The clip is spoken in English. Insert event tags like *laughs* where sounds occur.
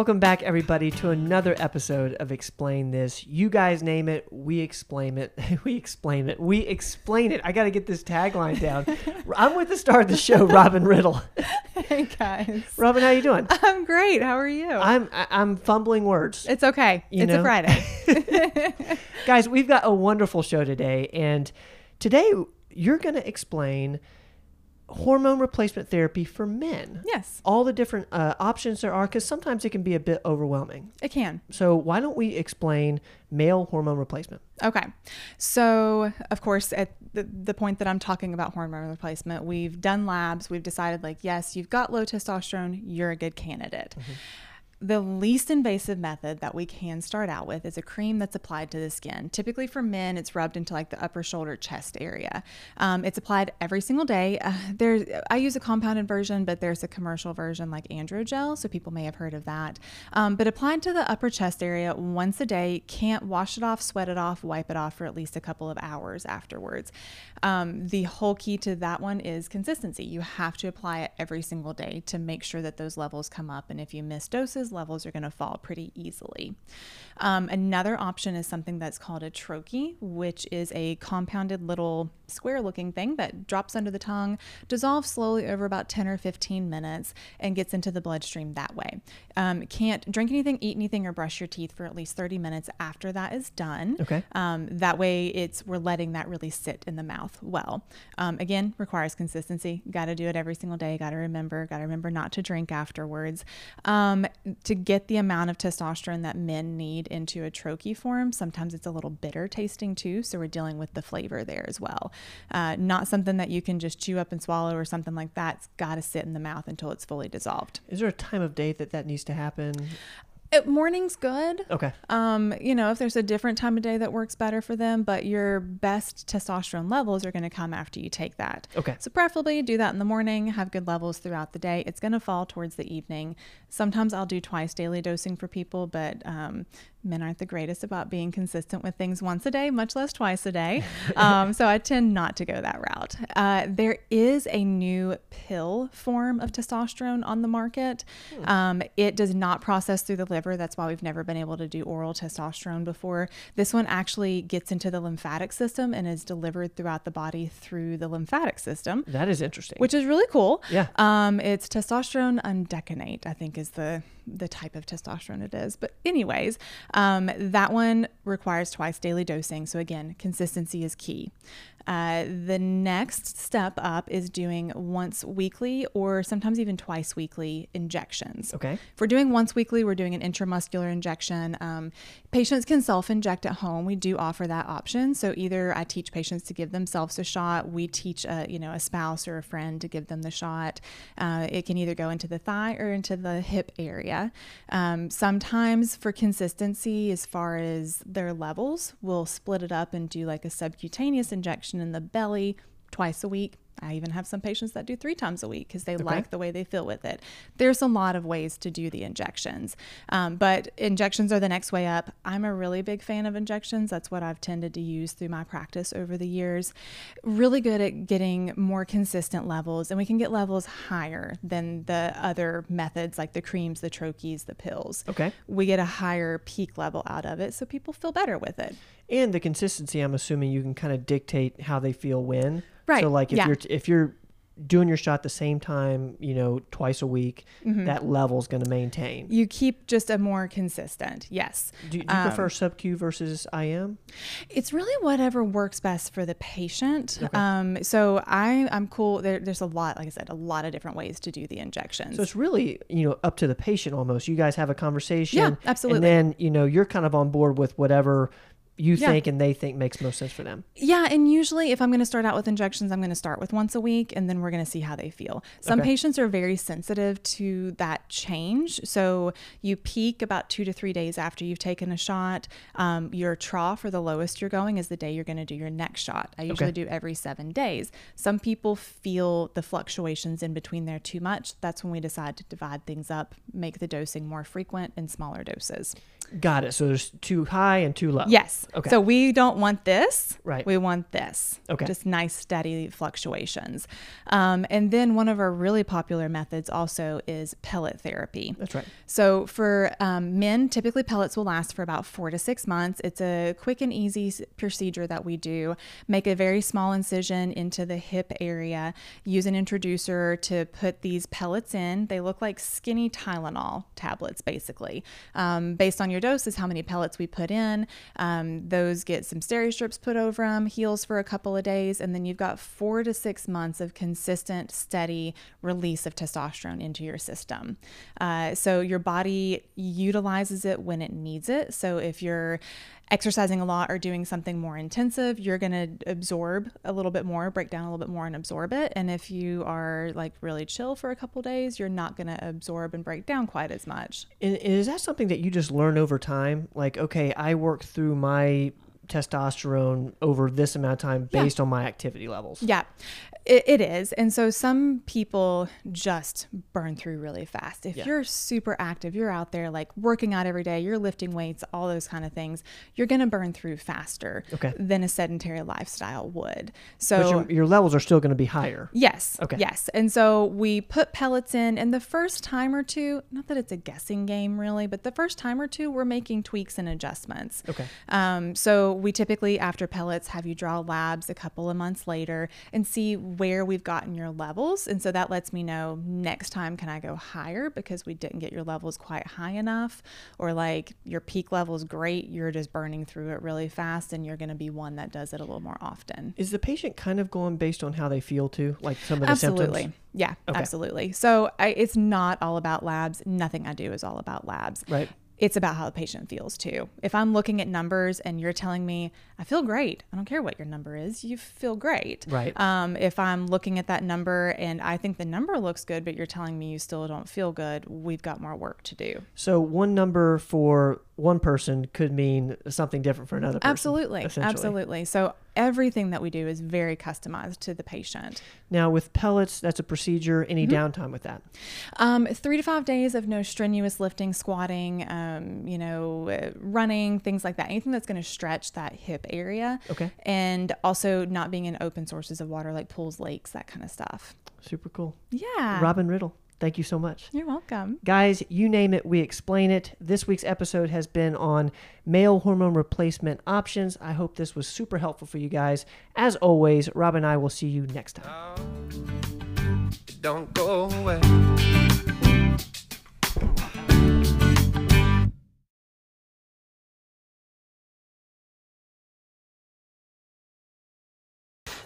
Welcome back, everybody, to another episode of Explain This. You guys name it, we explain it. *laughs* we explain it. We explain it. I got to get this tagline down. *laughs* I'm with the star of the show, Robin Riddle. Hey guys. Robin, how you doing? I'm great. How are you? I'm I- I'm fumbling words. it's okay. You it's know? a Friday. *laughs* Guys, we've got a wonderful show today, and today you're going to explain hormone replacement therapy for men. yes, All the different uh, options there are, because sometimes it can be a bit overwhelming. it can. So why don't we explain male hormone replacement? Okay. So, of course, at the, the point that I'm talking about hormone replacement, we've done labs. We've decided, like, yes, you've got low testosterone, you're a good candidate. The least invasive method that we can start out with is a cream that's applied to the skin. Typically for men, it's rubbed into like the upper shoulder chest area. Um, it's applied every single day. Uh, there, I use a compounded version, but there's a commercial version like Androgel, so people may have heard of that. Um, but applied to the upper chest area once a day, can't wash it off, sweat it off, wipe it off for at least a couple of hours afterwards. Um, the whole key to that one is consistency. You have to apply it every single day to make sure that those levels come up. And if you miss doses, levels are going to fall pretty easily. Um, another option is something that's called a troche, which is a compounded little square looking thing that drops under the tongue, dissolves slowly over about 10 or 15 minutes, and gets into the bloodstream that way. Um, can't drink anything, eat anything, or brush your teeth for at least 30 minutes after that is done. Okay. Um, that way, it's we're letting that really sit in the mouth well. Um, again, requires consistency. Got to do it every single day. Got to remember. Got to remember not to drink afterwards. Um, to get the amount of testosterone that men need into a troche form, sometimes it's a little bitter tasting too. So we're dealing with the flavor there as well. Uh, not something that you can just chew up and swallow or something like that. It's got to sit in the mouth until it's fully dissolved. Is there a time of day that that needs to happen? It, morning's good. Okay. Um, you know, if there's a different time of day that works better for them, but your best testosterone levels are going to come after you take that. Okay. So preferably do that in the morning, have good levels throughout the day. It's going to fall towards the evening. Sometimes I'll do twice daily dosing for people, but um, men aren't the greatest about being consistent with things once a day, much less twice a day. *laughs* Um, so I tend not to go that route. Uh, there is a new pill form of testosterone on the market. Um, it does not process through the liver. That's why we've never been able to do oral testosterone before. This one actually gets into the lymphatic system and is delivered throughout the body through the lymphatic system, That is interesting. which is really cool. Yeah. Um, it's testosterone undecanate, I think is the the type of testosterone it is. But anyways, um, that one requires twice daily dosing. So again, consistency is key. Uh, the next step up is doing once weekly or sometimes even twice weekly injections. okay. If we're doing once weekly, we're doing an intramuscular injection. Um, patients can self inject at home. We do offer that option. So either I teach patients to give themselves a shot. We teach a you know a spouse or a friend to give them the shot. Uh, it can either go into the thigh or into the hip area. Um, sometimes for consistency, as far as their levels, we'll split it up and do like a subcutaneous injection in the belly twice a week. I even have some patients that do three times a week because they like the way they feel with it. There's a lot of ways to do the injections, um, but injections are the next way up. I'm a really big fan of injections. That's what I've tended to use through my practice over the years. Really good at getting more consistent levels, and we can get levels higher than the other methods like the creams, the troches, the pills. Okay. We get a higher peak level out of it, so people feel better with it. And the consistency, I'm assuming you can kind of dictate how they feel when. Right, So like if yeah. you're if you're doing your shot the same time, you know, twice a week, Mm-hmm. that level's going to maintain. You keep just a more consistent, yes. Do, do you Um, prefer sub Q versus IM? It's really whatever works best for the patient. Um, so I, I'm cool. There, there's a lot, like I said, a lot of different ways to do the injections. So it's really, you know, up to the patient almost. You guys have a conversation. Yeah, absolutely. And then, you know, you're kind of on board with whatever you Yeah. think and they think makes most sense for them. yeah, and usually if I'm going to start out with injections, I'm going to start with once a week, and then we're going to see how they feel. Some Okay. patients are very sensitive to that change. So you peak about two to three days after you've taken a shot. Um, your trough or the lowest you're going is the day you're going to do your next shot. I usually Okay. do every seven days. Some people feel the fluctuations in between there too much. That's when we decide to divide things up, make the dosing more frequent and smaller doses. Got it. So there's too high and too low. Yes. Okay. So we don't want this. Right. We want this. Okay. Just nice, steady fluctuations. Um, and then one of our really popular methods also is pellet therapy. That's right. So for um, men, typically pellets will last for about four to six months. It's a quick and easy procedure that we do. Make a very small incision into the hip area. Use an introducer to put these pellets in. They look like skinny Tylenol tablets, basically. Um, based on your dose is how many pellets we put in. Um, those get some steri strips put over them, heals for a couple of days, and then you've got four to six months of consistent, steady release of testosterone into your system. Uh, so your body utilizes it when it needs it. So if you're exercising a lot or doing something more intensive, you're going to absorb a little bit more, break down a little bit more, and absorb it. And if you are like really chill for a couple days, you're not going to absorb and break down quite as much. And is that something that you just learn over time? Like, okay, I work through my testosterone over this amount of time Yeah. based on my activity levels. Yeah, it, it is. And so some people just burn through really fast. If Yeah. you're super active, you're out there like working out every day, you're lifting weights, all those kind of things, you're going to burn through faster Okay. than a sedentary lifestyle would. But So your, your levels are still going to be higher. Yes. Okay. Yes. And so we put pellets in, and the first time or two, not that it's a guessing game really, but the first time or two, we're making tweaks and adjustments. Okay. Um, so we typically, after pellets, have you draw labs a couple of months later and see where we've gotten your levels. And so that lets me know next time, can I go higher because we didn't get your levels quite high enough? Or like your peak level is great, you're just burning through it really fast, and you're going to be one that does it a little more often. Is the patient kind of going based on how they feel too? Like some of the absolutely symptoms? yeah Okay. absolutely so I, it's not all about labs nothing i do is all about labs Right. It's about how the patient feels too. If i'm looking at numbers and you're telling me i feel great. I don't care what your number is. You feel great. Right. um, if i'm looking at that number and i think the number looks good but you're telling me you still don't feel good we've got more work to do. So one number for one person could mean something different for another person. absolutely absolutely so everything that we do is very customized to the patient Now with pellets, that's a procedure. Any Mm-hmm. downtime with that? Um, three to five days of no strenuous lifting, squatting, um, you know, uh, running, things like that. Anything that's going to stretch that hip area. Okay. And also not being in open sources of water like pools, lakes, that kind of stuff. Super cool. Yeah. Robin Riddle, thank you so much. You're welcome. Guys, you name it, we explain it. This week's episode has been on male hormone replacement options. I hope this was super helpful for you guys. As always, Rob and I will see you next time. It